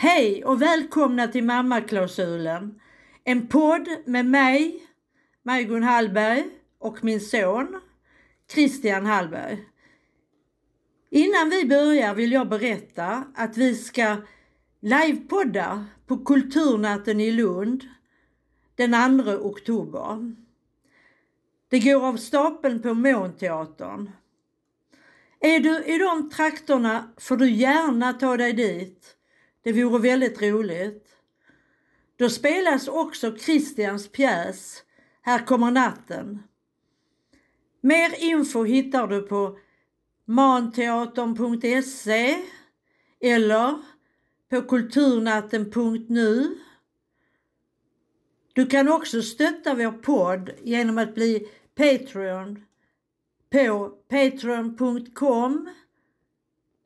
Hej och välkomna till Mammaklausulen. En podd med mig, Majgun Hallberg och min son Christian Hallberg. Innan vi börjar vill jag berätta att vi ska livepodda på Kulturnatten i Lund den 2 oktober. Det går av stapeln på Månteatern. Är du i de trakterna får du gärna ta dig dit. Det vore väldigt roligt. Då spelas också Christians pjäs Här kommer natten. Mer info hittar du på manteatern.se eller på kulturnatten.nu. Du kan också stötta vår podd genom att bli Patreon på patreon.com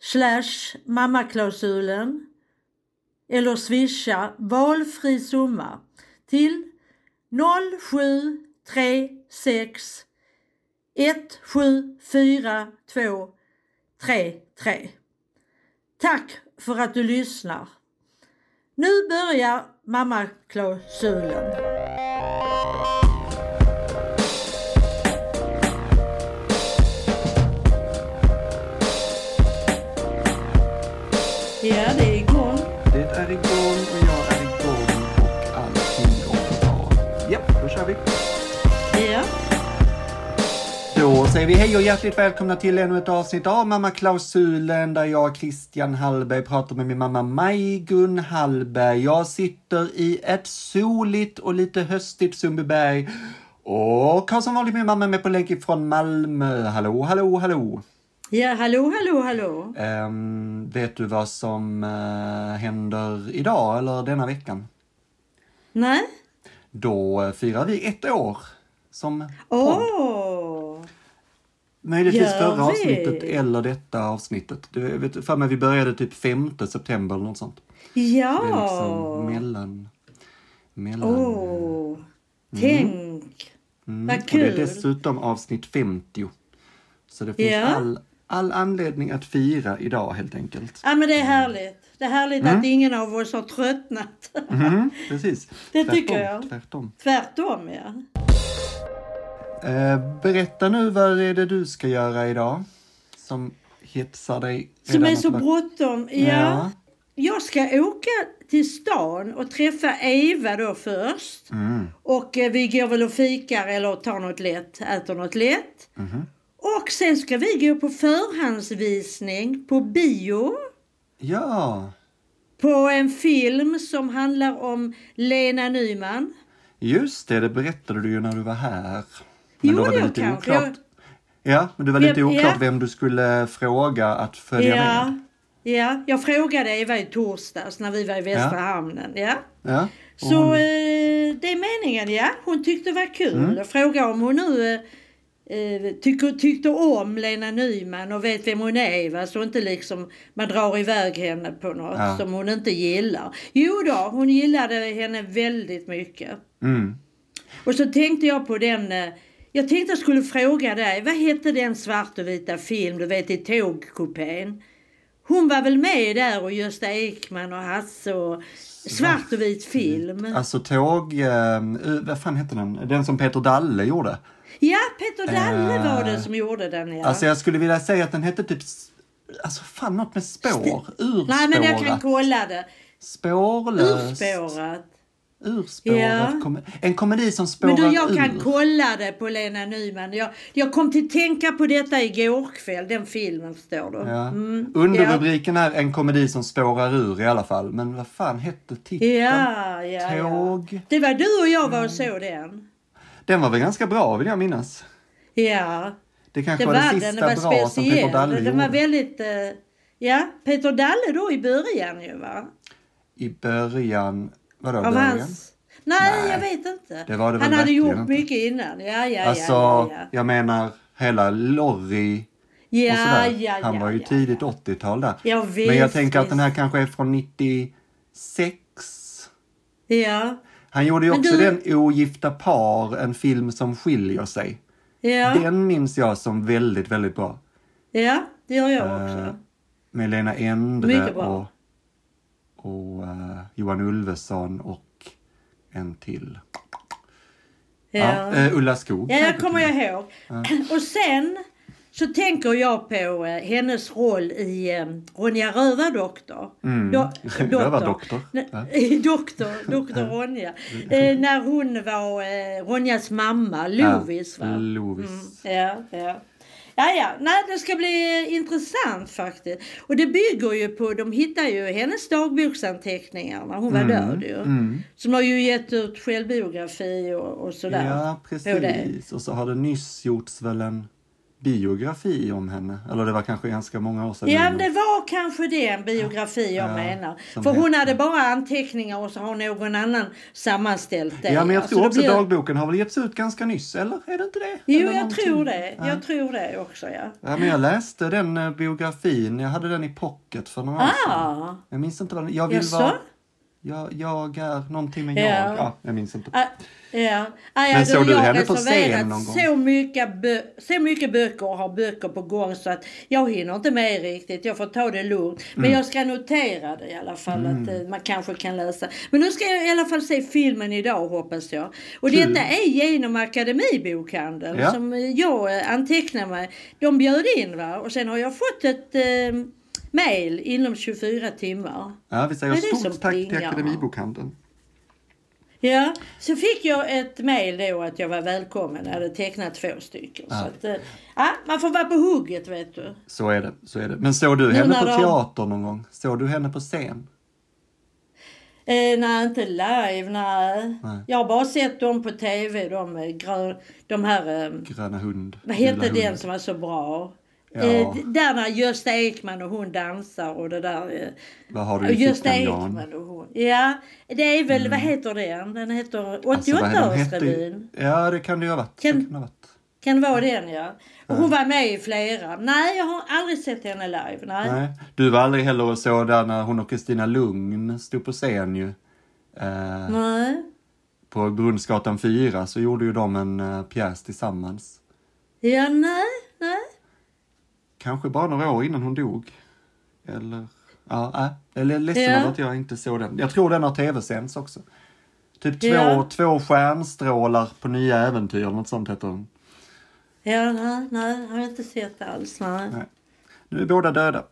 slash mammaklausulen eller swisha valfri summa till 0736 174233. Tack för att du lyssnar. Nu börjar mammaklausulen. Säger vi hej och hjärtligt välkomna till ännu ett avsnitt av Mamma Klausulen där jag, Christian Hallberg, pratar med min mamma Maj-Gun Hallberg. Jag sitter i ett soligt och lite höstigt Sundbyberg och har som vanligt min mamma med på länk från Malmö. Hallå, hallå, hallå! Ja, hallå, hallå, hallå. Ehm, vet du vad som eh, händer idag eller denna veckan? Nej? Då eh, firar vi ett år som podd. Möjligtvis gör förra vi? avsnittet eller detta avsnittet. Du vet, för mig vi började typ 5 september eller något sånt. Det är Ja! liksom mellan... mellan Åh! Tänk! mm, vad Och det är kul. dessutom avsnitt 50. Så det finns Ja. all, all anledning att fira idag helt enkelt. Ja, men det är härligt. Det är härligt att ingen av oss har tröttnat. Mhm, precis. Det Tvärtom, tycker jag. Tvärtom. Tvärtom, ja. Eh, berätta nu, vad är det du ska göra idag? Som hetsar dig Som är så bråttom. Ja. Ja. Jag ska åka till stan och träffa Eva då först. Mm. Och eh, vi går väl och fikar eller tar något lätt, äter något lätt. Mhm. Och sen ska vi gå på förhandsvisning på bio. Ja, På en film som handlar om Lena Nyman. just det, det berättade du ju när du var här. Men då Gjorde var det jag lite kanske? oklart. Ja, men det var lite Ja, oklart ja. vem du skulle fråga att följa Ja, med. ja, jag frågade Eva i torsdags när vi var i Västra hamnen. Ja. Ja, Så hon- eh, det är meningen, ja. Hon tyckte det var kul. Mm. Jag frågade om hon nu eh, eh, tycker, tyckte om Lena Nyman och vet vem hon är. Va? Så inte liksom man drar iväg henne på något Ja. som hon inte gillar. Jo då, hon gillade henne väldigt mycket. Mm. Och så tänkte jag på den eh, jag tänkte jag skulle fråga dig, vad hette den svart och vita film, du vet i tågkupén? Hon var väl med där och Gösta Ekman och Hasse och svart och vit film. Alltså tåg, uh, vad fan hette den? Den som Peter Dalle gjorde. Ja, Peter Dalle Eh, var det som gjorde den ja. Alltså jag skulle vilja säga att den hette typ, alltså fan något med spår, urspårat, Nej men jag kan kolla det. spårlöst, Urspårat. Urspårat, Ja. kom, en komedi som spårar Men du, jag kan ur. kolla det på Lena Nyman. Jag, jag kom till tänka på detta igår kväll, den filmen förstår du. Ja. Mm, Underrubriken är en komedi som spårar ur i alla fall. Men vad fan hette titeln? Ja, ja, ja. Tåg. Det var du och jag var och såg den. Den var väl ganska bra vill jag minnas. Ja, Det kanske det var, var den. sista Den var bra som Peter Dalle. Den var väldigt... eh, ja, Peter Dalle då i början ju va? I början, vadå Av början? hans... Nej, Nej, jag vet inte. det var det Han hade gjort inte. mycket innan. Ja, ja, Alltså, ja, ja. jag menar hela Lorry Ja, och sådär. ja, Han var ju tidigt ja. 80-tal där. Ja, Men jag visst, tänker att den här visst. kanske är från 96. Ja, Han gjorde ju också du- den Ogifta par, en film som skiljer sig. ja, Den minns jag som väldigt, väldigt bra. ja, det gör jag Eh, också. Med Lena Endre bra. Och, och Johan Ulveson och en till. Ja. Ja, eh, Ulla Skog. Ja, jag kommer jag ihåg. Och sen så tänker jag på eh, hennes roll i eh, Ronja Rövardoktor. Mm. Do- Rövardoktor. Ja. doktor, doktor Ronja. Eh, när hon var eh, Ronjas mamma, Lovis va? Lovis. Ja, ja. Ja, ja, nej det ska bli intressant faktiskt. Och det bygger ju på, de hittar ju hennes dagboksanteckningar när hon var död ju. Mm. Som har ju gett ut självbiografi och, och sådär. Ja, precis. Och så har det nyss gjorts väl en biografi om henne. Eller det var kanske ganska många år sedan. Ja, men det var kanske det, en biografi jag Ja, menar. För hon heter- hade bara anteckningar och så har någon annan sammanställt det. Ja, men jag tror då också blir- dagboken har väl getts ut ganska nyss, eller? Är det inte det? Jo, Eller jag någonting? tror det. Ja. Jag tror det också, ja. Ja, men jag läste den eh, biografin. Jag hade den i pocket för några år sedan. Ah, Jag minns inte vad den... Jag vill jaså? vara... Jag, jag är någonting med Ja. jag. Ja, jag minns inte. Ah, Ja, ah, ja Men såg du henne på scen någon gång? Så mycket, så mycket böcker och har böcker på gång så att jag hinner inte med riktigt. Jag får ta det lugnt. Men Mm. jag ska notera det i alla fall att eh, man kanske kan läsa. Men nu ska jag i alla fall se filmen idag hoppas jag. Och Kul. detta är genom Akademibokhandeln Ja. som jag eh, antecknar mig. De bjöd in va och sen har jag fått ett eh, mail inom 24 timmar. Ja, vi säger stort tack till plingar? Akademibokhandeln. Ja, så fick jag ett mejl då att jag var välkommen. Jag hade tecknat två stycken. Så att, eh, ja, man får vara på hugget vet du. Så är det. Så är det. Men såg du Nu henne på de- teater någon gång? Såg du henne på scen? Eh, nej, inte live, nej. Nej. Jag har bara sett dem på tv, de, eh, grö, de här, eh, Gröna hund. vad hette den hund. som var så bra? Ja. Eh, där när Gösta Ekman och hon dansar och det där. Eh, Vad har du i Gösta? Ekman och hon. Ja, det är väl, vad heter den? Den heter Alltså, vad- de hette ju- 88-årsrevyn. Ja, det kan det ju ha varit. Kan- Det kan det ha varit. Kan vara den ja. Och hon var med i flera. Nej, jag har aldrig sett henne live. Nej. Nej. Du var aldrig heller och såg där när hon och Kristina Lugn stod på scen ju. Eh, Nej. på Brunnsgatan 4 så gjorde ju de en uh, pjäs tillsammans. Ja, nej. Kanske bara några år innan hon dog. Eller, ja. Jag är ledsen Ja. över att jag inte såg den. Jag tror den har tv-sänds också. Typ två, Ja. två stjärnstrålar på nya äventyr, något sånt heter den. Ja, nej, nej, har inte sett alls. Nej. Nej. Nu är båda döda.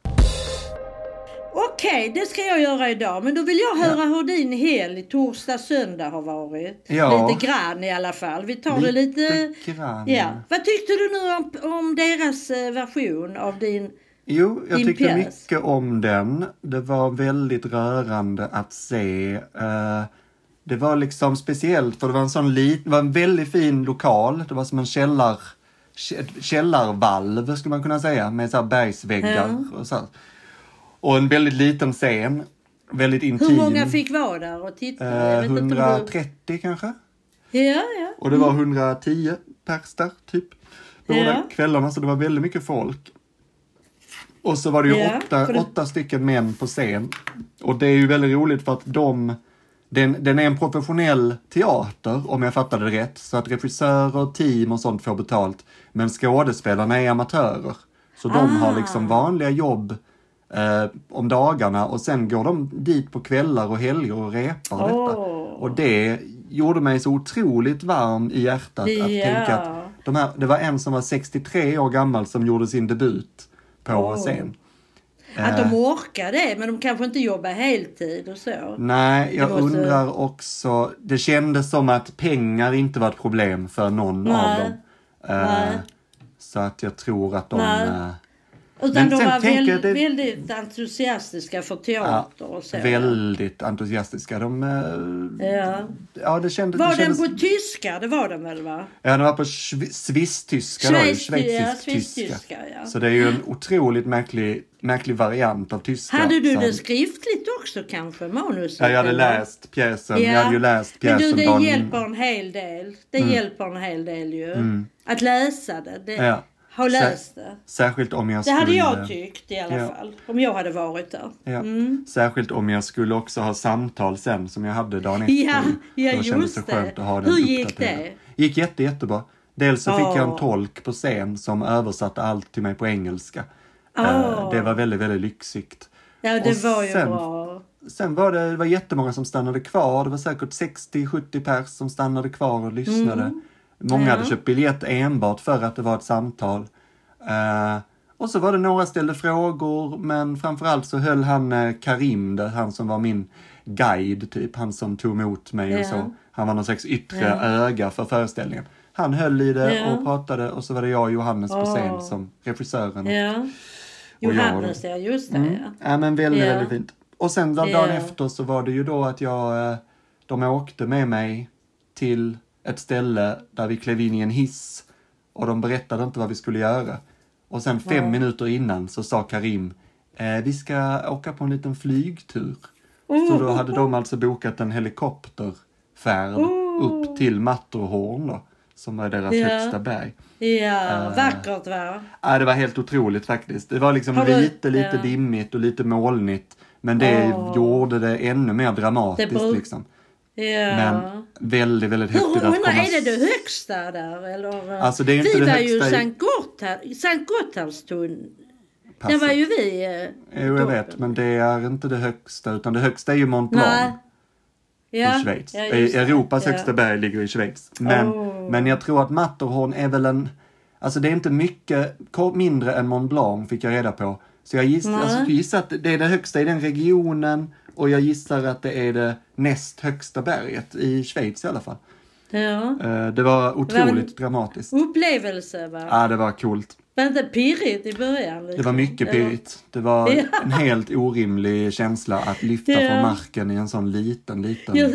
Okej, det ska jag göra idag. Men då vill jag höra hur din helg, torsdag, söndag har varit. Ja. Lite grann i alla fall. Vi tar det lite... grann. Ja. Vad tyckte du nu om, om deras eh, version av din... Jo, jag Din tyckte pjäs. mycket om den. Det var väldigt rörande att se. Eh, det var liksom speciellt för det var en sån lit, det var en väldigt fin lokal. Det var som en källar, kä- källarvalv skulle man kunna säga med så här bergsväggar och så. här. Och en väldigt liten scen. Väldigt intim. Hur många fick vara där och titta? Eh, vet inte om du- 130 kanske? Ja, ja. Och det var 110 pers där, typ. Båda Ja. kvällarna, så det var väldigt mycket folk. Och så var det ju Ja, åtta, det- åtta stycken män på scen. Och det är ju väldigt roligt för att de, den, den är en professionell teater, om jag fattade det rätt. Så att regissörer, team och sånt får betalt. Men skådespelarna är amatörer. Så de har Ah. liksom vanliga jobb eh, om dagarna och sen går de dit på kvällar och helger och repar detta. Åh. Och det gjorde mig så otroligt varm i hjärtat att Ja. tänka att de här, det var en som var 63 år gammal som gjorde sin debut på Åh. scen. Att Eh, de orkar det, men de kanske inte jobbar heltid och så. Nej, jag måste- undrar också. Det kändes som att pengar inte var ett problem för någon Nej. av dem. Eh, Nej. Så att jag tror att de... Nej. Utan Men de var väl, det- väldigt entusiastiska för teater och så. väldigt entusiastiska. De, eh, Ja. ja, det kändes... Var det den kändes, på tyska? Det var den väl va? Ja, den var på sviss-tyska då, Schweiz, ja, schweizisk tyska. schweiztyska ja. Så det är ju en otroligt märklig, märklig variant av tyska. Hade du det skriftligt också kanske, manuset? Ja, jag hade eller? läst pjäsen. Jag hade ju läst Men pjäsen du, det dagen hjälper en hel del. Det hjälper en hel del ju. Att läsa det. det Ja. Ha läst det. Särskilt om jag Det skulle... hade jag tyckt i alla Ja. fall. Om jag hade varit där. Ja. Mm. Särskilt om jag skulle också ha samtal sen som jag hade dagen efter. Ja, ja, Då kändes just det skönt det. att ha den Hur gick det? gick jätte, jättebra. Dels så fick jag en tolk på scen som översatte allt till mig på engelska. Eh, Det var väldigt, väldigt lyxigt. Ja, det Och var ju sen- bra. sen var det, det var jättemånga som stannade kvar. Det var säkert 60-70 pers som stannade kvar och lyssnade. Många hade Mm. Ja. köpt biljett enbart för att det var ett samtal. Eh, och så var det några ställde frågor, men framförallt så höll han eh, Karim, det, han som var min guide, typ, han som tog emot mig och Ja. så. Han var någon slags yttre Ja. öga för föreställningen. Han höll i det Ja. och pratade och så var det jag och Johannes på scen som regissören. Och jag Johannes, ja just det. Mm. Ja. Ja men väldigt, väldigt fint. Och sen dagen efter så var det ju då att jag, eh, de åkte med mig till ett ställe där vi klev in i en hiss och de berättade inte vad vi skulle göra. Och sen fem Ja. minuter innan så sa Karim, eh, vi ska åka på en liten flygtur. Så då hade de alltså bokat en helikopterfärd Oh. upp till Matterhorn då, som är deras Ja. högsta berg. Ja, Eh. vackert va? Ja, det var helt otroligt faktiskt. Det var liksom du- lite, lite ja. dimmigt och lite molnigt. Men det Åh. gjorde det ännu mer dramatiskt Det liksom. Ja. Men väldigt, väldigt Hur, häftigt att undrar, komma... är det det högsta där eller? Alltså, det är inte vi det var ju i- Sankt Gotthard, Sankt. Där var ju vi. eh, Jo, jag vet, men det är inte det högsta, utan det högsta är ju Mont Blanc Nej. Ja. i Schweiz. Ja. Europas ja. högsta berg ligger i Schweiz. Men, Oh. men jag tror att Matterhorn är väl en... Alltså det är inte mycket mindre än Mont Blanc fick jag reda på. Så jag gissar, alltså, jag gissar att det är det högsta i den regionen och jag gissar att det är det näst högsta berget i Schweiz i alla fall. Ja. Eh, Det var otroligt en- dramatiskt. Upplevelse va? Ja, det var coolt. Var det inte pirrigt i början? Liksom? Det var mycket Eller? pirrigt. Det var Ja. en helt orimlig känsla att lyfta Ja. från marken i en sån liten, liten... Ja,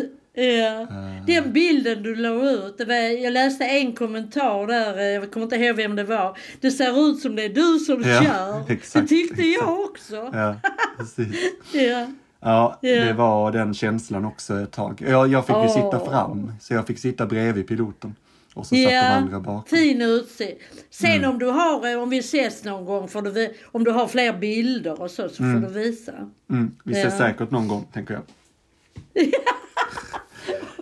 ja. Eh. Den bilden du la ut, det var, jag läste en kommentar där, eh, jag kommer inte ihåg vem det var. Det ser ut som det är du som Ja, kör. exakt, det tyckte jag också. Ja, precis. Ja. Ja, Ja. det var den känslan också ett tag. Jag, jag fick ju Åh. sitta fram, så jag fick sitta bredvid piloten. Och så satt de andra bakom. fin utsikt. Sen Mm. om du har, eh, om vi ses någon gång, får du, om du har fler bilder och så, så får du visa. Mm, vi ses Ja. säkert någon gång, tänker jag.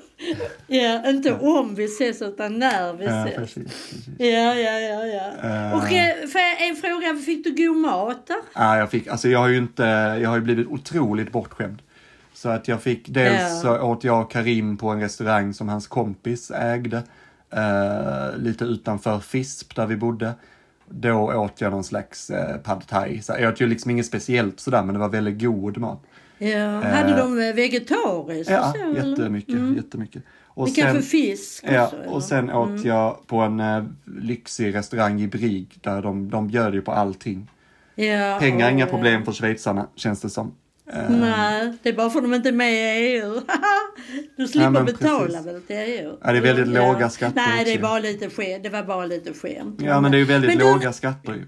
Ja, inte om vi ses utan när vi Ja, ses. precis. precis. Ja, ja, ja, ja. Eh. Och eh, en fråga, fick du god mat där? Ja, jag, fick, alltså jag har ju inte, jag har ju blivit otroligt bortskämd. Så att jag fick, dels Ja. åt jag och Karim på en restaurang som hans kompis ägde. eh, lite utanför Fisp där vi bodde. Då åt jag någon slags eh, pad thai. Så jag åt ju liksom inget speciellt sådär men det var väldigt god mat. Ja, hade de eh, vegetariskt? och Ja, så, jättemycket, Mm. jättemycket. Och Det kanske fisk ja, också? eller? och sen åt jag på en eh, lyxig restaurang i Brig där de, de bjöd ju på allting. ja, Pengar är inga och, problem för schweizarna, känns det som. Eh, Nej, det är bara för att de inte är med i EU. du slipper men betala precis. väl till EU? Ja, det är väldigt låga skatter Nej, det är bara lite. Det var bara lite skämt. Ja, men det är ju väldigt Men du- låga skatter ju.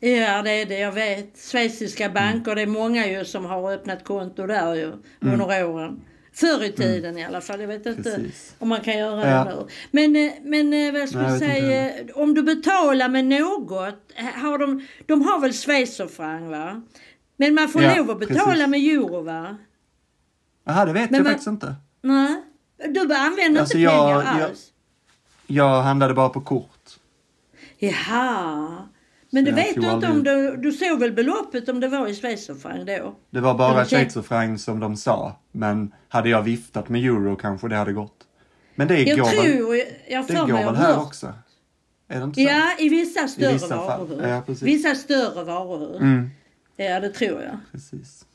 Ja, det är det. Jag vet. Schweiziska banker, det är många ju som har öppnat konto där ju Mm. under åren. Förr i tiden i alla fall. Jag vet inte Precis. om man kan göra Ja. det nu. Men, eh, men eh, vad ska Nej, jag jag vet inte säga? Om du betalar med något. eh, Har de, de har väl schweizerfranc va? Men man får Ja, lov att betala precis. med euro va? Jaha, det vet Men jag man- faktiskt inte. Nej. Du använder Alltså, inte jag- pengar jag- alls? Jag handlade bara på kort. Jaha. Men jag vet du inte om du, du såg väl beloppet om det var i schweizerfranc då? Det var bara schweizerfranc som de sa. Men hade jag viftat med euro kanske det hade gått. Men det Jag går väl, tror, jag det går väl här också? Är det inte så? Ja, i vissa större vissa fall. varuhus. Ja, vissa större varuhus. Mm, Ja, det tror jag. precis.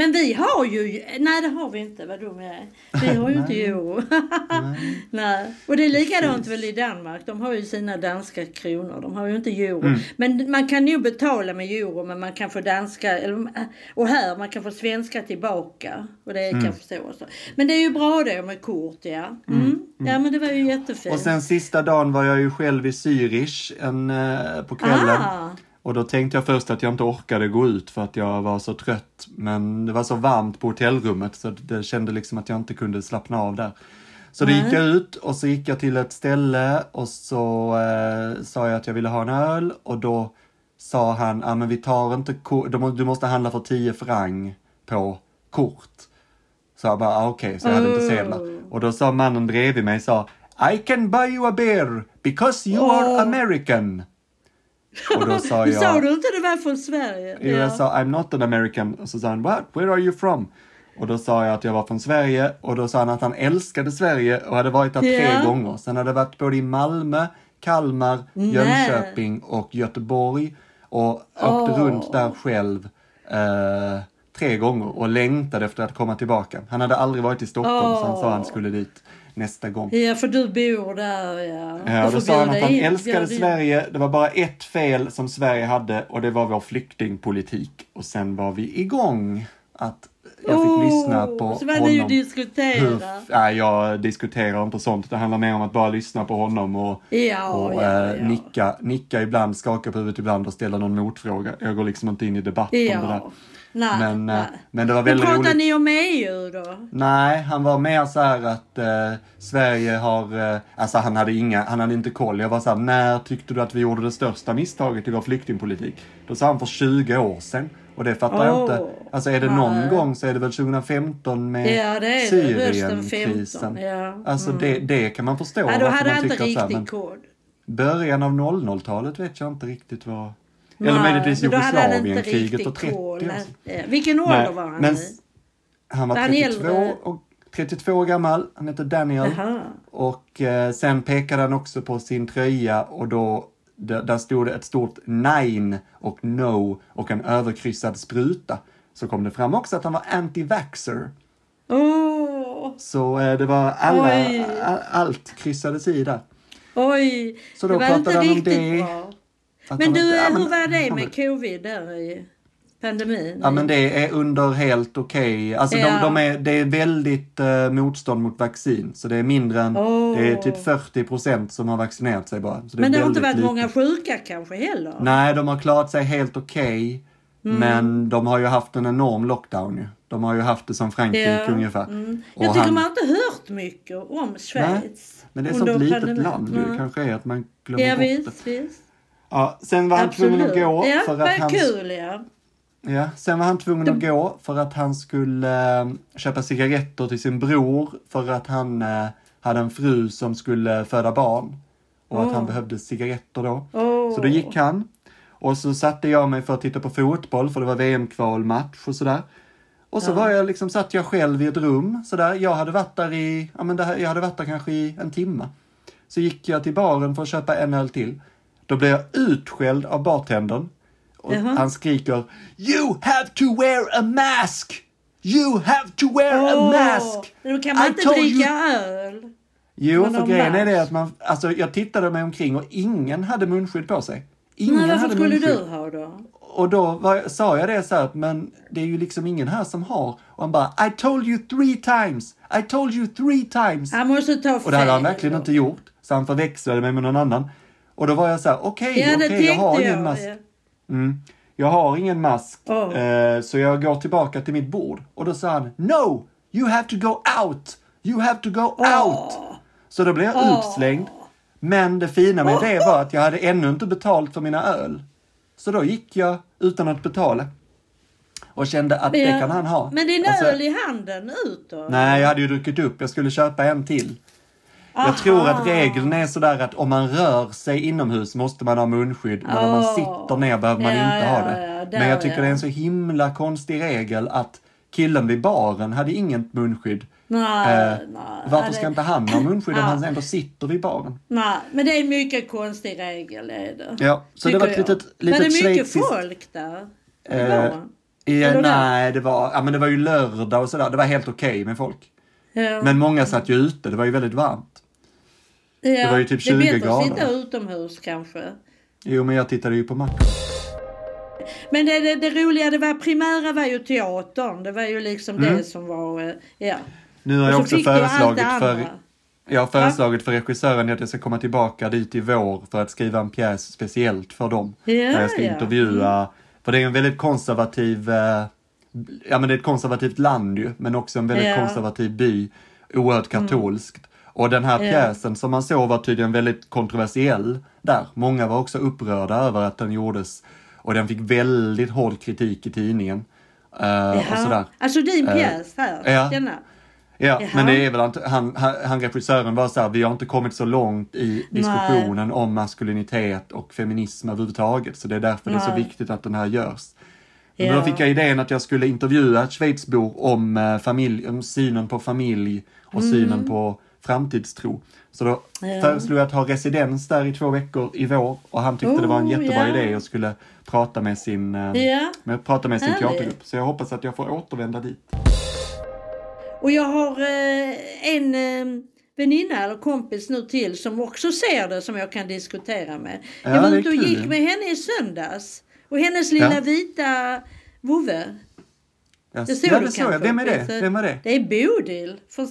Men vi har ju, nej det har vi inte, vad dum jag är. Vi har ju inte euro. Nej. nej. Och det är likadant Precis. väl i Danmark, de har ju sina danska kronor, de har ju inte euro. Mm. Men man kan ju betala med euro men man kan få danska, och här man kan få svenska tillbaka. Och det Mm. kan jag förstå också. Men det är ju bra då med kort ja. Mm. Ja men det var ju jättefint. Och sen sista dagen var jag ju själv i Zürich en, eh, på kvällen. ah, Och då tänkte jag först att jag inte orkade gå ut för att jag var så trött. Men det var så varmt på hotellrummet så det kände liksom att jag inte kunde slappna av där. Så då gick jag ut och så gick jag till ett ställe och så eh, sa jag att jag ville ha en öl och då sa han, ja men vi tar inte du må- du måste handla för 10 franc på kort. Så jag bara, ah, okej, så jag hade inte Oh. sedlar. Och då sa mannen bredvid mig, sa, I can buy you a beer because you Oh. are American. Och då sa jag... Sa du inte det var från Sverige? Jo, jag sa I'm not an American. Och så sa han, what? Where are you from? Och då sa jag att jag var från Sverige och då sa han att han älskade Sverige och hade varit där tre Ja. gånger. Sen hade varit både i Malmö, Kalmar, Nej. Jönköping och Göteborg och åkte Åh. runt där själv eh, tre gånger och längtade efter att komma tillbaka. Han hade aldrig varit i Stockholm så han sa att han skulle dit nästa gång. Ja, för du bor där ja. Ja, då sa han att han in- älskade. Sverige. Det var bara ett fel som Sverige hade och det var vår flyktingpolitik. Och sen var vi igång. Att jag fick Åh, lyssna på Så var honom. diskutera. Hur, nej, jag diskuterar inte sånt. Det handlar mer om att bara lyssna på honom och, Ja, och ja, eh, ja. nicka, nicka ibland, skaka på huvudet ibland och ställa någon motfråga. Jag går liksom inte in i debatt om det där. Nej, Men, eh, nej. men det var Men väldigt pratar roligt. ni om EU då? Nej, han var mer så här att eh, Sverige har, eh, alltså han hade inga, han hade inte koll. Jag var så här, när tyckte du att vi gjorde det största misstaget i vår flyktingpolitik? Då sa han för 20 år sedan. Och det fattar jag Åh, inte. Alltså är det någon nej. gång så är det väl 2015 med Ja, det är det. Hösten 15. Syrienkrisen. Ja. Alltså mm. det, det kan man förstå. ja, då hade han inte riktigt koll. Början av 00-talet vet jag inte riktigt vad... Eller Nej, möjligtvis Jugoslavienkriget och 30. koll. alltså. Vilken ålder Nej, var han men i? Han var Var han 32 äldre? och 32 år gammal. Han heter Daniel. Jaha. Och eh, sen pekade han också på sin tröja och då där, där stod det ett stort nine och no och en överkryssad spruta. Så kom det fram också att han var anti-vaxxer. Åh, Så eh, det var alla, Oj. a, allt kryssades i där. oj. Så då det var pratade inte han om riktigt det. bra. Men du, inte- ja, hur var det med covid där i pandemin? Ja men det är under helt okej. Alltså Ja. de, de är, det är väldigt eh, motstånd mot vaccin. Så det är mindre än, Åh. det är typ 40 procent som har vaccinerat sig bara. Det Men det har inte varit lite. många sjuka kanske heller? Nej, de har klarat sig helt okej. Mm. Men de har ju haft en enorm lockdown ju. De har ju haft det som Frankrike Ja, ungefär. Mm. Jag tycker han- man har inte hört mycket om Schweiz. Men det är ett sånt litet land ju. Nej. kanske är att man glömmer Ja bort det. visst, visst. Ja, sen var han tvungen att gå Ja, för att han... kul ja. Ja, sen var han tvungen att gå för att han skulle eh, köpa cigaretter till sin bror för att han eh, hade en fru som skulle föda barn. Och att han behövde cigaretter då. Åh. Så då gick han. Och så satte jag mig för att titta på fotboll för det var VM-kvalmatch och sådär. Och så Ja. var jag liksom, satt jag själv i ett rum sådär. Jag hade varit där i, ja men det här, jag hade varit där kanske i en timme. Så gick jag till baren för att köpa en öl till. Då blev jag utskälld av bartendern. Och Jaha. han skriker You have to wear a mask! You have to wear a Åh, mask! Då kan man I inte dricka you- öl. Jo, för grejen är det mask. att man, alltså jag tittade mig omkring och ingen hade munskydd på sig. Ingen Men varför hade skulle munskydd. du ha då? Och då var, sa jag det så här, men det är ju liksom ingen här som har. Och han bara, I told you three times! I told you three times! Han måste ta fel. Och det hade han verkligen då. inte gjort. Så han förväxlade mig med någon annan. Och då var jag så här, okej, Ja, det okej, jag har ingen jag. mask. ja. Mm. Jag har ingen mask. Åh. Eh, så jag går tillbaka till mitt bord. Och då sa han, no! You have to go out! You have to go out! Åh. Så då blev jag Åh. utslängd. Men det fina med det var att jag hade ännu inte betalt för mina öl. Så då gick jag utan att betala. Och kände att det Men- kan han ha. Men din Alltså, öl i handen ut då? Nej, jag hade ju druckit upp. Jag skulle köpa en till. Jag tror att regeln är sådär att om man rör sig inomhus måste man ha munskydd, men om man sitter ner behöver man Ja, inte ha det. ja, men jag tycker det är en så himla konstig regel att killen vid baren hade inget munskydd. Nej, Eh, nej. Varför ska det- inte han ha munskydd om han ändå sitter vid baren? Nej, men det är en mycket konstig regel är det. Ja, så det var ett litet, litet Var det mycket schweiziskt- folk där? Eh, nej, det var, ja, men det var ju lördag och sådär. Det var helt okej med folk. Ja. Men många satt ju ute. Det var ju väldigt varmt. Ja. var ju typ Det är 20 bättre att sitta grader. utomhus kanske. Jo, men jag tittade ju på matchen. Men det, det, det roliga, det var primära var ju teatern. Det var ju liksom Mm. det som var, eh, ja. Nu har jag så också föreslagit det för, jag har föreslagit för regissören att jag ska komma tillbaka dit i vår för att skriva en pjäs speciellt för dem. Ja, där jag ska ja. Mm. intervjua, för det är en väldigt konservativ, eh, ja men det är ett konservativt land ju, men också en väldigt Ja. Mm. konservativ by, oerhört katolskt. Och den här pjäsen som man såg var tydligen väldigt kontroversiell där. Många var också upprörda över att den gjordes och den fick väldigt hård kritik i tidningen. eh, och sådär. Alltså din Eh, pjäs här, ja. denna. Ja, Jaha. men det är väl att han, han, han regissören var så här, vi har inte kommit så långt i diskussionen om maskulinitet och feminism överhuvudtaget. Så det är därför det är så Nej. viktigt att den här görs. Men Ja. Då fick jag idén att jag skulle intervjua ett Schweizbor om, eh, familj, om synen på familj och synen på framtidstro. Så då. Ja. föreslog jag att ha residens där i två veckor i vår och han tyckte det var en Oh, jättebra ja. idé och skulle prata med sin, Ja. med, prata med sin Härligt. teatergrupp. Så jag hoppas att jag får återvända dit. Och jag har eh, en eh, väninna eller kompis nu till som också ser det som jag kan diskutera med. Ja, jag var ute och kul. gick med henne i söndags. Och hennes lilla Ja. vita vovve. Det såg ja, du det såg jag. kanske. Vem är det? Vem är det? Det är Bodil från är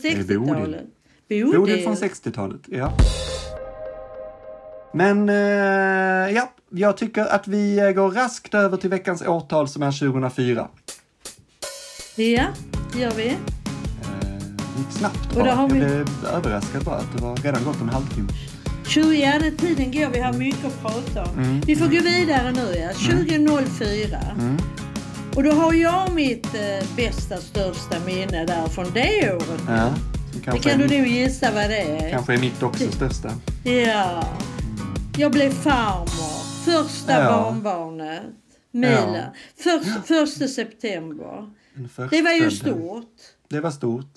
Bodil. 60-talet. Bodil från 60-talet, ja. Men eh, ja, jag tycker att vi eh, går raskt över till veckans årtal som är 2004. Ja, det gör vi. Eh, gick snabbt Och bara. där har Jag vi- blev överraskad bara att det var redan gått en halvtimme. 20, ja, tiden går. Vi har mycket att prata om. Mm. Vi får gå vidare nu. Ja. 2004. Mm. Och då har jag mitt eh, bästa, största minne där från det året. Ja, kanske, kan du nog gissa vad det är. kanske är mitt också största. Ja. Jag blev farmor. Första Ja. barnbarnet. Mila. Först, första september. Det var ju stort. Det var stort.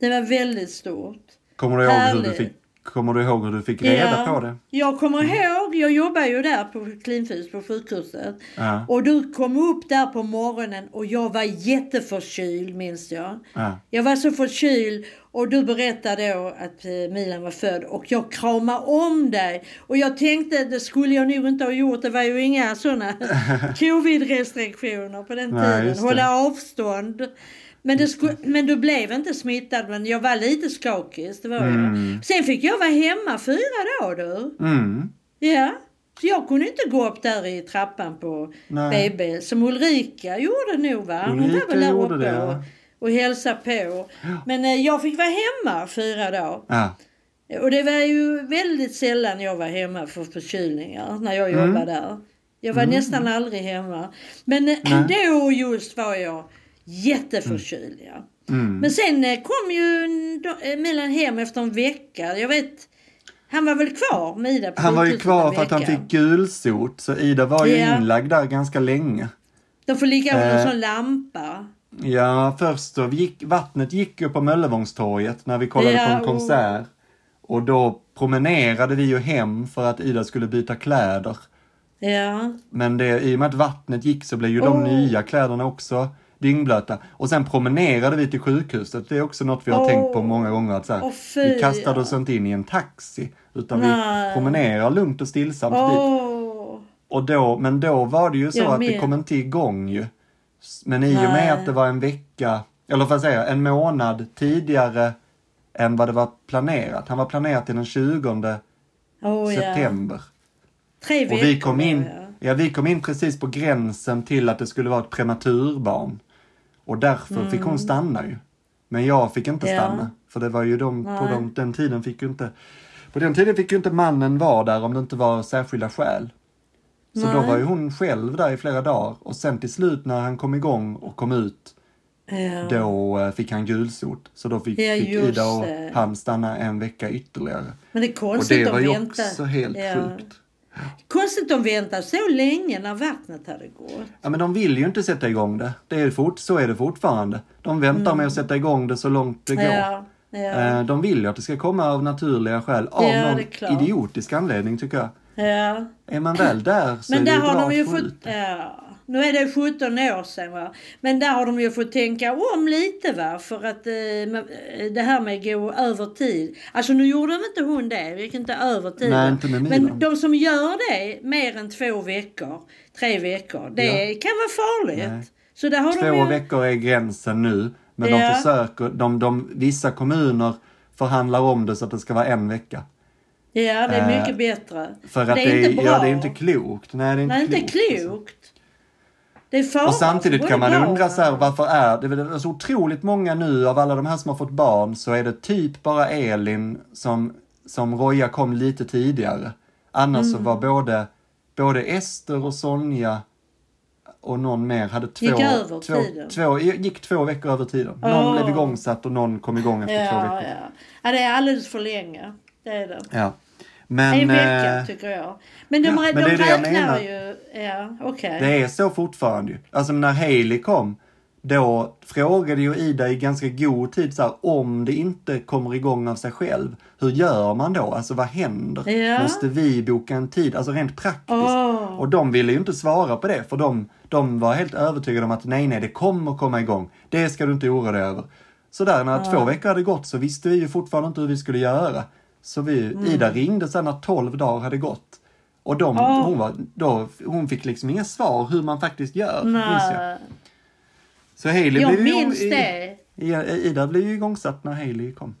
Det var väldigt stort. Kommer du ihåg hur du Härligt. fick, kommer du ihåg hur du fick reda på det? Jag kommer ihåg, jag jobbar ju där på Klinfys på sjukhuset. Ja. Och du kom upp där på morgonen och jag var jätteförkyld minns jag. Ja. Jag var så förkyld och du berättade då att eh, Milan var född och jag kramade om dig. Och jag tänkte, det skulle jag nog inte ha gjort. Det var ju inga sådana covid-restriktioner på den tiden. Hålla avstånd. Men, det sku, men du blev inte smittad men jag var lite skakig. Det var Mm. jag. Sen fick jag vara hemma fyra dagar du. Mm. Ja. Så jag kunde inte gå upp där i trappan på Nej. BB som Ulrika gjorde nog va? Hon Ulrika var väl där uppe det, och, och hälsade på. Men eh, jag fick vara hemma fyra dagar. Ja. Och det var ju väldigt sällan jag var hemma för förkylningar när jag Mm. jobbade där. Jag var nästan aldrig hemma. Men eh, då just var jag jätteförkyld. Ja. Mm. Men sen eh, kom ju då- eh, Milan hem efter en vecka. Jag vet, han var väl kvar med Ida på Han var ju kvar för att han fick gulsot, så Ida var ju Ja. inlagd där ganska länge. De får ligga under en Eh. sån lampa. Ja, först så gick, vattnet gick ju på Möllevångstorget när vi kollade Ja, på en och- konsert. Och då promenerade vi ju hem för att Ida skulle byta kläder. Ja. Men det, i och med att vattnet gick så blev ju de Åh. nya kläderna också dyngblöta. Och sen promenerade vi till sjukhuset. Det är också något vi har Åh. tänkt på många gånger. Att så här, fy, vi kastade oss inte in i en taxi. Utan Nej. vi promenerar lugnt och stillsamt dit. Åh. Och då, men då var det ju så att det kom inte igång ju. Men i och Nej. med att det var en vecka, eller vad säger jag, en månad tidigare än vad det var planerat. Han var planerat till den 20 Åh, ja. september. Tre Och veckor vi kom in, ja vi kom in precis på gränsen till att det skulle vara ett prematurbarn. Och därför fick hon stanna ju. Men jag fick inte Mm. Ja. stanna. För det var ju de, på de, den tiden fick ju inte, på den tiden fick ju inte mannen vara där om det inte var särskilda skäl. Så då Nej. var ju hon själv där i flera dagar och sen till slut när han kom igång och kom ut Ja. då eh, fick han gulsot. Så då fick, Ja, fick Ida och han stanna en vecka ytterligare. Men det är Och konstigt det var ju också helt ja. sjukt. Konstigt att vänta så länge när vattnet hade gått. Ja men de vill ju inte sätta igång det. det är fort, så är det fortfarande. De väntar med att sätta igång det så långt det går. Mm. Ja. Ja. Eh, De vill ju att det ska komma av naturliga skäl. Av Ja, någon idiotisk anledning tycker jag. ja. Är man väl där så Men är det där ju har bra de ju fått... Ja. Nu är det 17 år sedan va. Men där har de ju fått tänka om lite va. För att eh, eh, det här med att gå över tid. Alltså nu gjorde de inte hon det. Vi gick inte över tiden. Nej, inte med. Men de som gör det mer än två veckor, tre veckor. Det kan vara farligt. Nej. Så där har de Två ju... veckor är gränsen nu. Men Ja. de försöker, de, de, vissa kommuner förhandlar om det så att det ska vara en vecka. Ja, det är Eh, mycket bättre. För att det är inte bra. Ja, det är inte klokt. Nej, det är inte Nej, klokt. inte alltså. Det är farligt. Och samtidigt kan man undra så här, varför är det, det är så otroligt många nu av alla de här som har fått barn så är det typ bara Elin som, som Roja kom lite tidigare. Annars Mm. så var både, både Ester och Sonja och någon mer hade två, Gick över två, tiden. två, gick två veckor över tiden. Någon Åh. blev igångsatt och någon kom igång efter två Ja, veckor. ja. ja, det är alldeles för länge. Det är det. Ja. Men, en vecka eh, tycker jag. Men de, ja, de men det är det jag räknar ju... Ja, okej. det är så fortfarande ju. Alltså när Haley kom, då frågade ju Ida i ganska god tid så här, om det inte kommer igång av sig själv, hur gör man då? Alltså vad händer? Ja. Måste vi boka en tid? Alltså rent praktiskt. Åh. Och de ville ju inte svara på det, för de, de var helt övertygade om att nej, nej, det kommer komma igång. Det ska du inte oroa dig över. Så där när två veckor hade gått så visste vi ju fortfarande inte hur vi skulle göra. Så vi, Mm. Ida ringde sen när 12 dagar hade gått. Och de, Åh. hon, var, då, hon fick liksom inga svar hur man faktiskt gör. Nej, Så Hailey jag blev ju, minns det. Ja, Ida blev ju igångsatt när Hailey kom.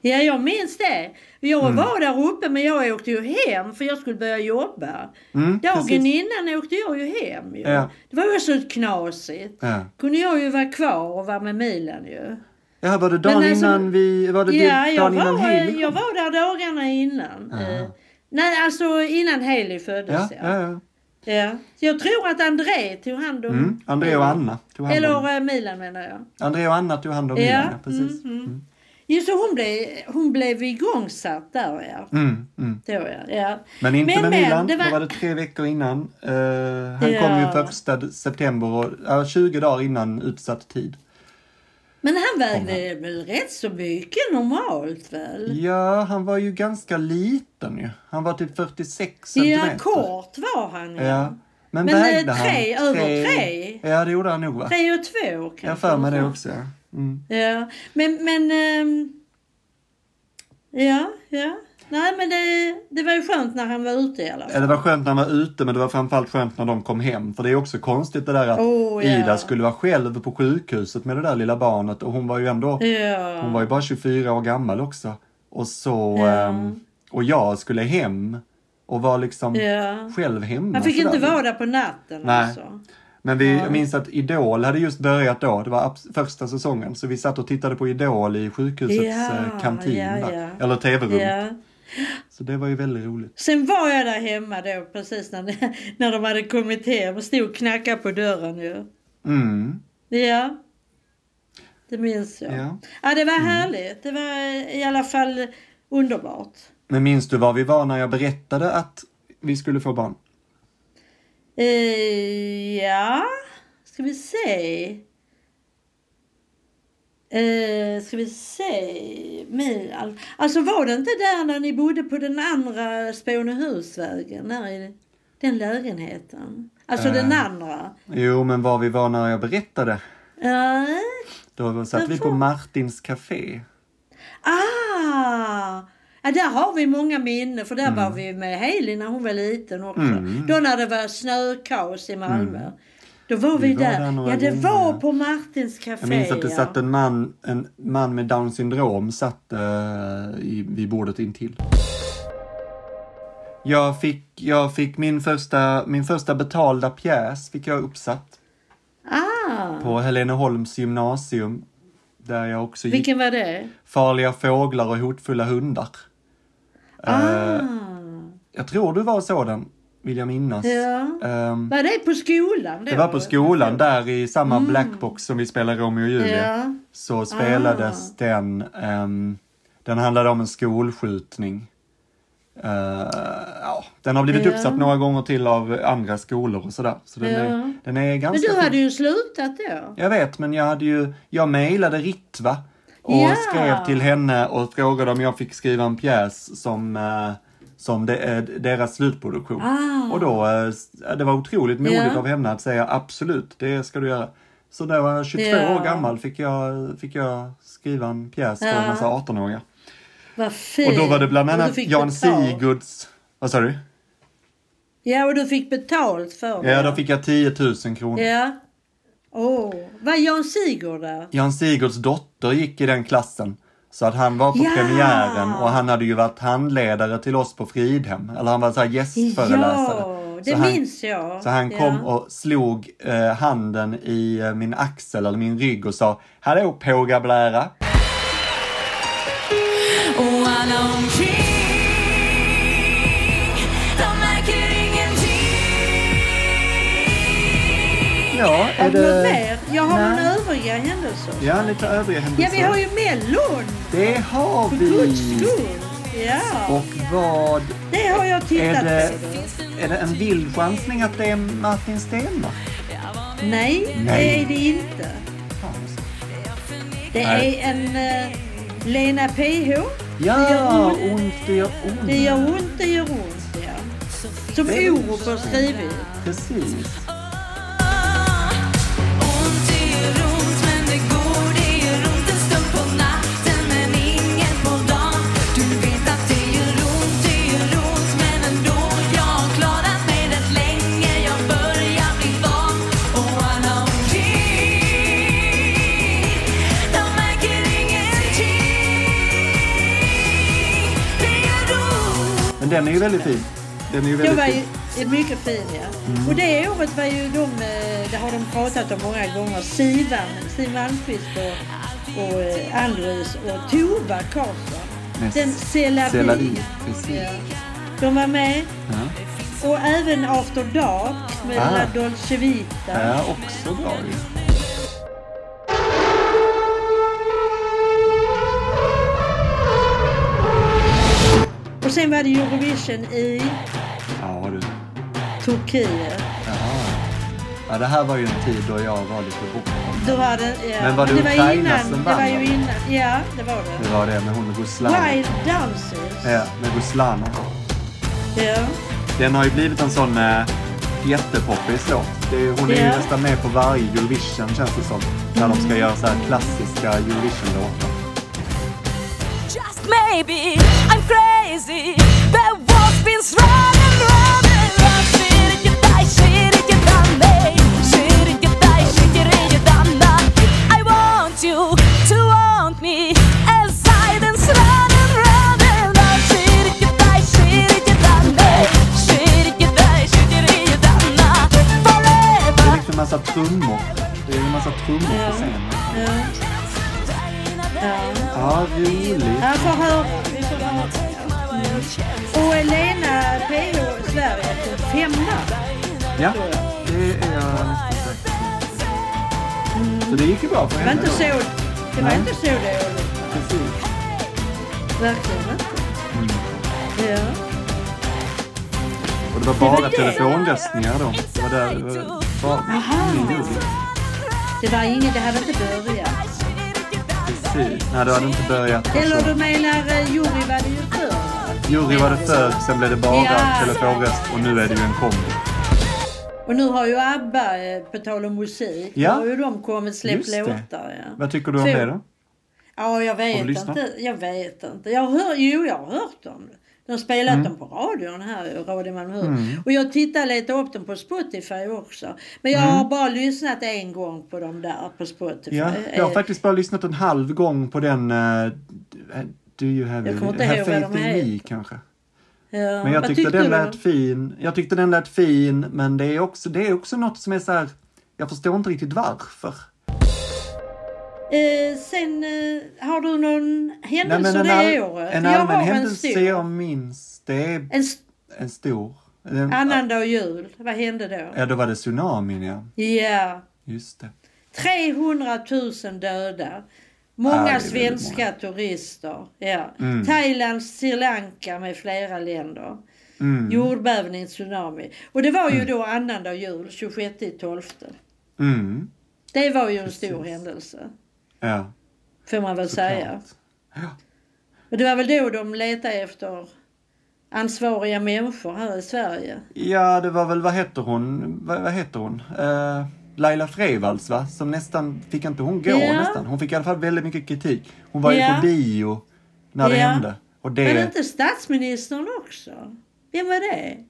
Ja, jag minns det. Jag Mm. var där uppe men jag åkte ju hem för jag skulle börja jobba. Mm, Dagen precis. innan åkte jag ju hem ju. Ja. Det var ju så knasigt. Ja. Kunde jag ju vara kvar och vara med Milan ju. Ja, var det dagen alltså- innan vi, var det Ja, jag dagen innan var, kom? jag var där dagarna innan. Eh, nej, alltså innan Haley föddes Ja, ja, ja. Ja. Jag tror att André tog hand om... Mm, André och Anna tog hand om. Eller eh, Milan menar jag. André och Anna tog hand om Ja, Milan, ja, precis. mm, mm. Jo, så hon blev, hon blev igångsatt där ja. Mm, mm. Då, ja. ja. Men inte Men, med men, Milan, det var- då var det tre veckor innan. Eh, han Ja. kom ju första september, och, ja, 20 dagar innan utsatt tid. Men han vägde väl rätt så mycket normalt väl? Ja, han var ju ganska liten ju. Han var typ 46 Ja, centimeter. kort var han ja. Ja. Men, Men, eh, vägde tre, han? över tre? Ja, det gjorde han nog va? Tre och två kanske. Jag för mig det så. också. Ja. Mm. Ja, men, men... ehm, ja, ja. Nej, men det, det var ju skönt när han var ute i alla Ja, fall. Det var skönt när han var ute, men det var framförallt skönt när de kom hem. För det är också konstigt det där att Oh, ja. Ida skulle vara själv på sjukhuset med det där lilla barnet och hon var ju ändå, Ja. hon var ju bara 24 år gammal också. Och så, Ja. ehm, och jag skulle hem och var liksom ja. själv hemma. Han fick inte vara där på natten Nej. alltså. Men vi, Ja. jag minns att Idol hade just börjat då, det var första säsongen. Så vi satt och tittade på Idol i sjukhusets Ja, eh, kantin ja, där. ja. Eller tv-rum. Så det var ju väldigt roligt. Sen var jag där hemma då precis när, när de hade kommit hem och stod och knackade på dörren ju. Mm. Ja. Det minns jag. Ja. Mm. Ja, det var härligt. Det var i alla fall underbart. Men minns du var vi var när jag berättade att vi skulle få barn? Eh, ja, ska vi se. Eh, ska vi se. All- alltså var det inte där när ni bodde på den andra Spånehusvägen? Där i den lägenheten? Alltså den Eh. andra? Jo, men var vi var när jag berättade. Ja. Då satt vi på Varför? Martins café. Ah! Ja, där har vi många minnen för där var vi med Hailey när hon var liten också. Mm. Då när det var snökaos i Malmö. Då var vi, Vi var där. där ja, det gånger. var på Martins café. Jag minns att det ja. satt en man, en man med down syndrom satt eh, i, vid bordet intill. Jag fick, jag fick min, första, min första betalda pjäs fick jag uppsatt Ah! på Heleneholms gymnasium. Där jag också Vilken var det? Farliga fåglar och hotfulla hundar. Ah! Eh, jag tror du var sådan, vill jag minnas. Ja. Ehm, Var det på skolan då? det var på skolan, där i samma blackbox som vi spelar Romeo och Julia. Ja. Så spelades Ah. den, ehm, den handlade om en skolskjutning. Eh, ja, den har blivit Ja. uppsatt några gånger till av andra skolor och sådär. Så den, Ja. är, den är Men ganska du fin. hade ju slutat då. Jag vet, men jag hade ju, jag mejlade Ritva och skrev till henne och frågade om jag fick skriva en pjäs som, eh, som de, deras slutproduktion. Ah. Och då, eh, det var otroligt modigt Ja. av henne att säga absolut, det ska du göra. Så när jag var 22 Ja. år gammal fick jag, fick jag skriva en pjäs för Ja. en massa 18-åringar. Vad fint. Och då var det bland annat Jan. Sigurds, vad sa du? Ja, och du fick betalt för det. Ja, då fick jag 10 000 kronor. Ja. Åh, var Jan Sigurd där? Jan Sigurds dotter gick i den klassen. Så att han var på Ja! premiären och han hade ju varit handledare till oss på Fridhem. Eller han var så här gästföreläsare. Ja, det så han, minns jag. Så han ja. kom och slog eh, handen i eh, min axel eller min rygg och sa Hallå pågablära. Och alla omkring De märker ingenting Ja, är det... mer? Jag har Nej. Övriga händelser. Ja, lite övriga händelser. Ja, vi har ju Mellon! Det har För guds vi! skull! Ja, Och vad... det har jag Är tittat det, på. är det en vild chansning att det är Martin Stenmarck? Nej, Nej. det är det inte. Det Nej. är en eh, Lena PH. Det gör Ja, ont. ont det gör ont. Det gör ont, det gör ont, ja. Som är Orup har skrivit. Precis. Den är ju väldigt fin. Den är ju väldigt fin. ju är mycket fin, ja. Och det året var ju de, eh, det har de pratat om många gånger, Sivan, Siw Malmkvist och, och eh, Ann-Louise och Tova Karlsson. Med Den precis. Ja. De var med. Ja. Och även After Dark med Ah. La Dolce Vita. Ja, också bra ju. Och sen var det Eurovision i Ja du. Turkiet. Ja. ja, det här var ju en tid då jag var lite bortkommen. Var det, ja. Men var det det var Ukraina innan, som Det vann, var ju innan. Ja, det var det. Det var det med hon Ruslana. Wild Dances. Ja, med Ruslana. Ja. Den har ju blivit en sån äh, jättepoppis låt. Det är, hon är ju Ja. nästan med på varje Eurovision känns det som. När de ska göra så här klassiska Eurovision-låtar. baby, I'm crazy. The world's been round and round. Så det bra Det var inte så, det var inte så dåligt. Precis. Verkligen inte. Mm. Ja. Och det var Det bara det. telefonröstningar då. Det var där, det var bara Aha. Det var ingen, det hade inte börjat. Precis. Nej, det hade inte börjat. Eller Alltså, du menar eh, jury var det ju förr? jury var det förr, sen blev det bara Ja. telefonröst och nu är det ju en kombo. Och nu har ju ABBA, eh, på tal om musik, Ja. har ju de kommit släppt låtar. Ja. Vad tycker du om det då? Ja, jag vet inte. Jag vet inte. Jag hör, jo, jag har hört dem. De har spelat Mm. dem på radion här, Radio Malmö. Och jag tittar lite upp dem på Spotify också. Men jag har bara lyssnat en gång på dem där på Spotify. Mm. Ja, jag har Eh, faktiskt bara lyssnat en halv gång på den uh, Do you have, inte have faith in me kanske? Ja. Men jag tyckte den du? lät fin. Jag tyckte den lät fin, men det är också, det är också något som är så här. Jag förstår inte riktigt varför. Eh, sen eh, har du någon händelse en, det året? en För jag allmän har en händelse stor. jag minns, det är En s- en stor. En, annandag jul. Vad hände då? ja, då var det tsunamin, ja. Ja. Just det. 300 000 döda. Många svenska turister. Ja. Mm. Thailand, Sri Lanka med flera länder. Mm. Jordbävning, tsunami. Och det var ju då annandag jul, 26 12. Mm. Det var ju en stor Precis. händelse. Ja, Får man väl säga. såklart. Ja. Och det var väl då de letade efter ansvariga människor här i Sverige. ja, det var väl, vad heter hon? Vad, vad heter hon? Eh, Laila Freivalds, va? Som nästan, fick inte hon gå Ja. nästan? Hon fick i alla fall väldigt mycket kritik. Hon var ju Ja. på bio när det Ja. hände. Och det... Men inte statsministern också? Vem var det?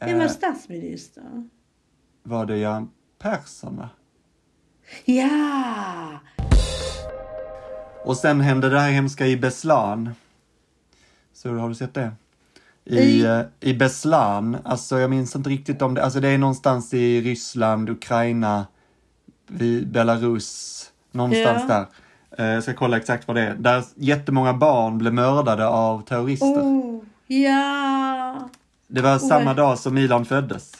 Vem var eh, statsminister? var det Göran Persson, va? Ja! Och sen hände det här hemska i Beslan. Så har du sett det? I, I- eh, I Beslan, alltså jag minns inte riktigt om det, alltså det är någonstans i Ryssland, Ukraina, Belarus, någonstans Ja. där. Eh, Jag ska kolla exakt vad det är. Där jättemånga barn blev mördade av terrorister. Oh, ja! Det var samma Oj. dag som Milan föddes.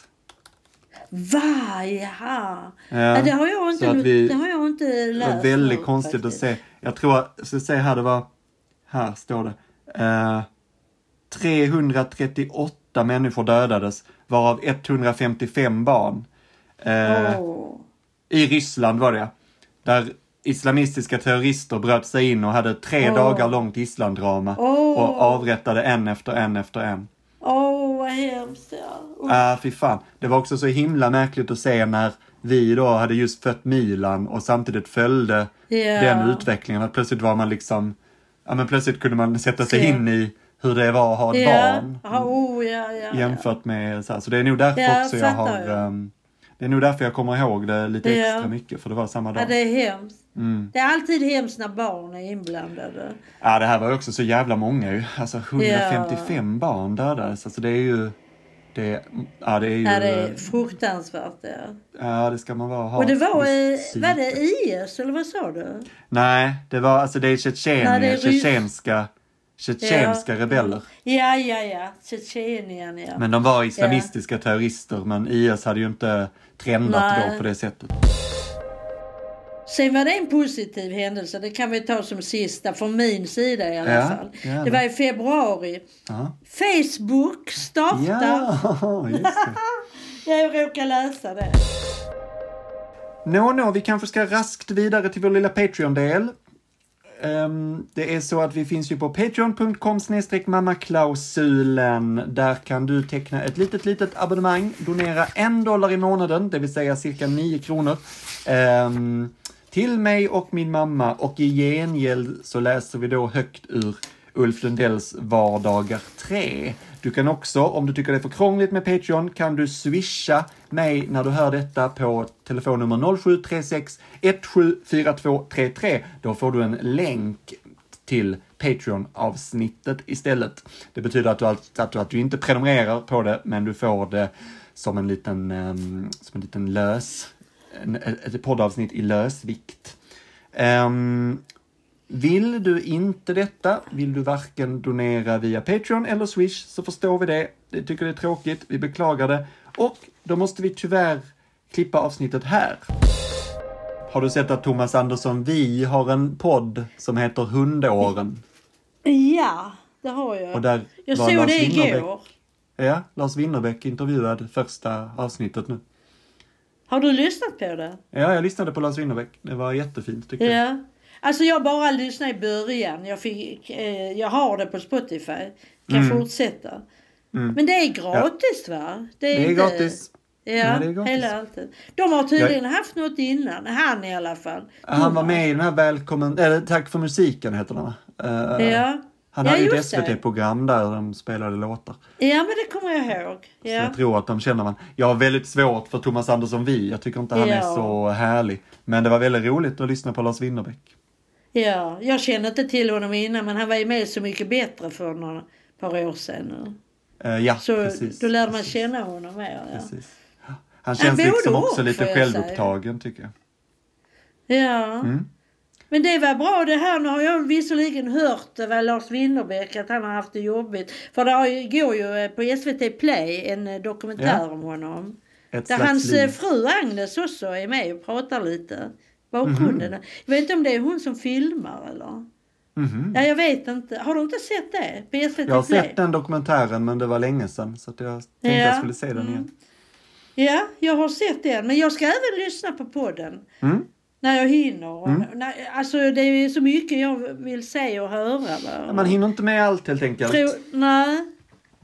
Va? Jaha. Ja, det har jag inte, att vi- det har jag inte Det läst. var väldigt konstigt faktiskt. att se. Jag tror, jag ska se här, det var, här står det. Eh, 338 människor dödades, varav 155 barn. Eh, Åh. I Ryssland var det, där islamistiska terrorister bröt sig in och hade tre Åh. dagar långt gisslandrama Åh. och avrättade en efter en efter en. Åh, vad hemskt. Ja. Ah, fy fan. Det var också så himla märkligt att se när vi då hade just fött Milan och samtidigt följde Ja. den utvecklingen. Att plötsligt var man liksom, ja men plötsligt kunde man sätta sig in i hur det var att ha ett ja. barn. Ja, oh, ja, ja, Jämfört med så här. Så det är nog därför Ja, också jag har, jag. ehm, det är nog därför jag kommer ihåg det lite Ja. extra mycket, för det var samma dag. ja. Det är hemskt. Mm. Det är alltid hemskt när barn är inblandade. Ja, det här var också så jävla många ju. Alltså 155 barn dödades. Alltså det är ju, det, ja det är ju, Ja, det är fruktansvärt. Ja. ja det ska man vara. ha Och det var, psyke. var det IS eller vad sa du? Nej, det var alltså det är Tjetjenien, ryss- tjetjenska, tjetjenska rebeller. Ja, ja, ja. Tjetjenien, ja. Men de var islamistiska terrorister, men IS hade ju inte trendat Nej. då på det sättet. Sen var det en positiv händelse, det kan vi ta som sista från min sida i alla Ja, fall. gärna. Det var i februari. Ja, Facebook startar. ja just det. Jag råkar läsa det. Nå, nå, vi kanske ska raskt vidare till vår lilla Patreon-del. Ehm, det är så att vi finns ju på patreon.com mammaklausulen. Där kan du teckna ett litet, litet abonnemang, donera en dollar i månaden, det vill säga cirka 9 kronor, ehm, till mig och min mamma och i gengäld så läser vi då högt ur Ulf Lundells Vardagar 3. Du kan också, om du tycker det är för krångligt med Patreon, kan du swisha mig när du hör detta på telefonnummer 0736 174233. Då får du en länk till Patreon-avsnittet istället. Det betyder att du, att, du, att du inte prenumererar på det, men du får det som en liten, ehm, som en liten lös, en, ett poddavsnitt i lösvikt. Um, vill du inte detta, vill du varken donera via Patreon eller Swish, så förstår vi det. Vi tycker det är tråkigt, vi beklagar det. Och då måste vi tyvärr klippa avsnittet här. Har du sett att Thomas Andersson Vi har en podd som heter Hundåren? Ja, det har jag. Och där jag var såg Lars det igår. Ja, Lars Winnerbäck intervjuad första avsnittet nu. Har du lyssnat på det? Ja, jag lyssnade på Lars Winnerbäck. Det var jättefint tyckte jag. Ja. Alltså jag bara lyssnade i början. Jag, fick, eh, jag har det på Spotify. Kan fortsätta. Men det är gratis va? Det är inte- gratis. Ja, Ja, det är gratis. hela alltid. De har tydligen haft något innan. Han i alla fall. Han var Thomas. med i den här Välkommen, eller Tack för musiken heter den? Eh, Ja. Han ja, hade ju ett det. SVT-program där de spelade låtar. Ja, men det kommer jag ihåg. Så Ja. jag tror att de känner man. Jag har väldigt svårt för Thomas Andersson Vi. Jag tycker inte han är Ja. så härlig. Men det var väldigt roligt att lyssna på Lars Winnerbäck. Ja, jag kände inte till honom innan men han var ju med Så mycket bättre för några par år sedan nu. Eh, ja, Så precis. då lärde man känna honom mer. Ja. Precis. Han känns både liksom också lite jag säga. självupptagen tycker jag. Ja. Mm. Men det var bra det här. Nu har jag visserligen hört var Lars Winnerbäck att han har haft det jobbigt. För det går ju eh, på SVT Play en eh, dokumentär Ja. om honom. Ett Där hans liv. fru Agnes också är med och pratar lite. Bakgrunden. Mhm. Jag vet inte om det är hon som filmar eller? Mhm. Ja, jag vet inte. Har du inte sett det? På SVT Jag har sett den dokumentären men det var länge sedan så att jag tänkte Ja. jag skulle se den igen. Ja, jag har sett den. Men jag ska även lyssna på podden. Mm. När jag hinner. Mm. När, alltså det är så mycket jag vill se och höra. Va? Man hinner inte med allt helt enkelt. Frå- nej.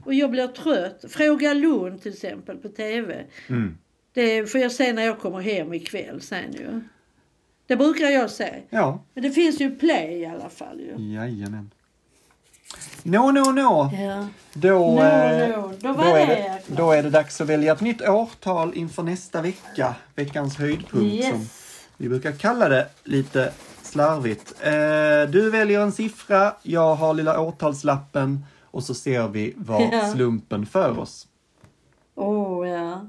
Och jag blir trött. Fråga Lund till exempel på TV. Mm. Det får jag se när jag kommer hem ikväll sen ju. Det brukar jag se. Ja, Men det finns ju play i alla fall ju. jajamän. Nå, nå, nå. Då, eh, är det då är det dags att välja ett nytt årtal inför nästa vecka. Veckans höjdpunkt som Yes. vi brukar kalla det lite slarvigt. Eh, du väljer en siffra, jag har lilla årtalslappen och så ser vi vad Ja. slumpen för oss. Åh oh, ja.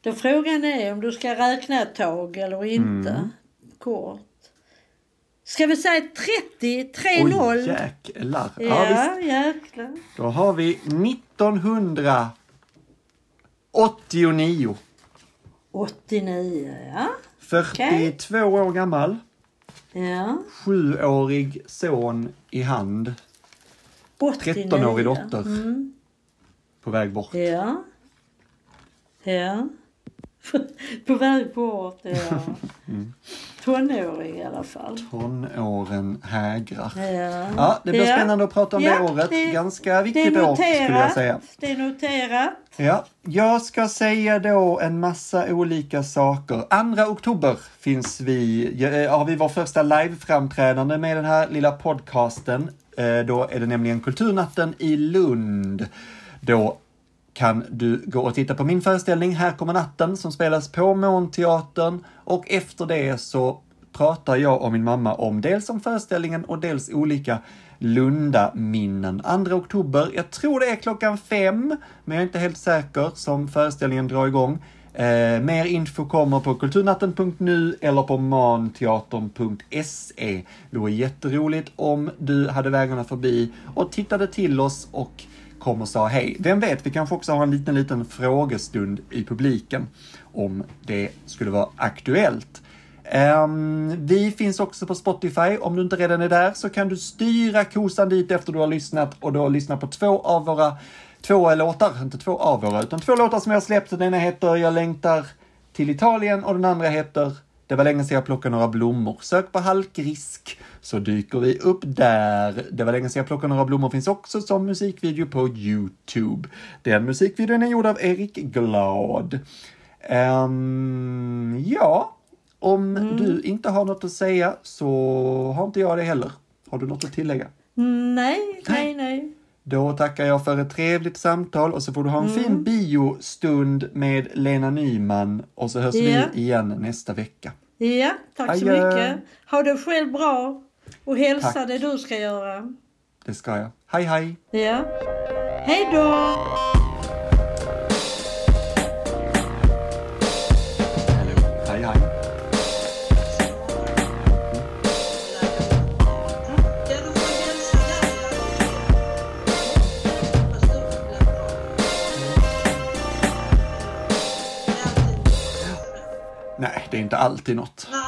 Då frågan är om du ska räkna ett tag eller inte. Mm. Kort. Ska vi säga 30? 3-0? Oj, jäklar. Ja, Ja, visst. jäklar. Då har vi 1989. 89, ja. 42 år gammal. Ja. Sjuårig son i hand. 89. 13-årig dotter Mm. på väg bort. Ja. Ja. På väg bort, ja. Mm. Tonåring i alla fall. Tonåren hägrar. Ja, Ja, det blir Ja. spännande att prata om det Ja, året. det- Ganska Det är viktigt år skulle jag säga. Det är noterat. Ja, jag ska säga då en massa olika saker. 2 oktober finns vi, ja, har vi vår första liveframträdande med den här lilla podcasten. Eh, Då är det nämligen Kulturnatten i Lund. Då kan du gå och titta på min föreställning Här kommer natten som spelas på Månteatern och efter det så pratar jag och min mamma om dels om föreställningen och dels olika Lunda-minnen. 2 oktober, jag tror det är klockan fem, men jag är inte helt säker, som föreställningen drar igång. Eh, mer info kommer på kulturnatten.nu eller på manteatern.se. Det vore jätteroligt om du hade vägarna förbi och tittade till oss och kom och sa hej. Vem vet, vi kanske också har en liten, liten frågestund i publiken om det skulle vara aktuellt. Um, vi finns också på Spotify. Om du inte redan är där så kan du styra kosan dit efter du har lyssnat och du har lyssnat på två av våra två låtar, inte två av våra, utan två låtar som jag har släppt. Den ena heter Jag längtar till Italien och den andra heter det var länge sedan jag plockade några blommor. Sök på halkrisk så dyker vi upp där. Det var länge sedan jag plockade några blommor finns också som musikvideo på Youtube. Den musikvideon är gjord av Erik Glad. Ehm, ja, om du inte har något att säga så har inte jag det heller. Har du något att tillägga? Nej, nej, nej. Då tackar jag för ett trevligt samtal och så får du ha en Mm. fin biostund med Lena Nyman och så hörs Ja. vi igen nästa vecka. Ja, tack så Adjö. mycket. Ha det själv bra. Och hälsa Tack. det du ska göra. Det ska jag. Hej hej! Ja. Hej då! Inte alltid något. Nej,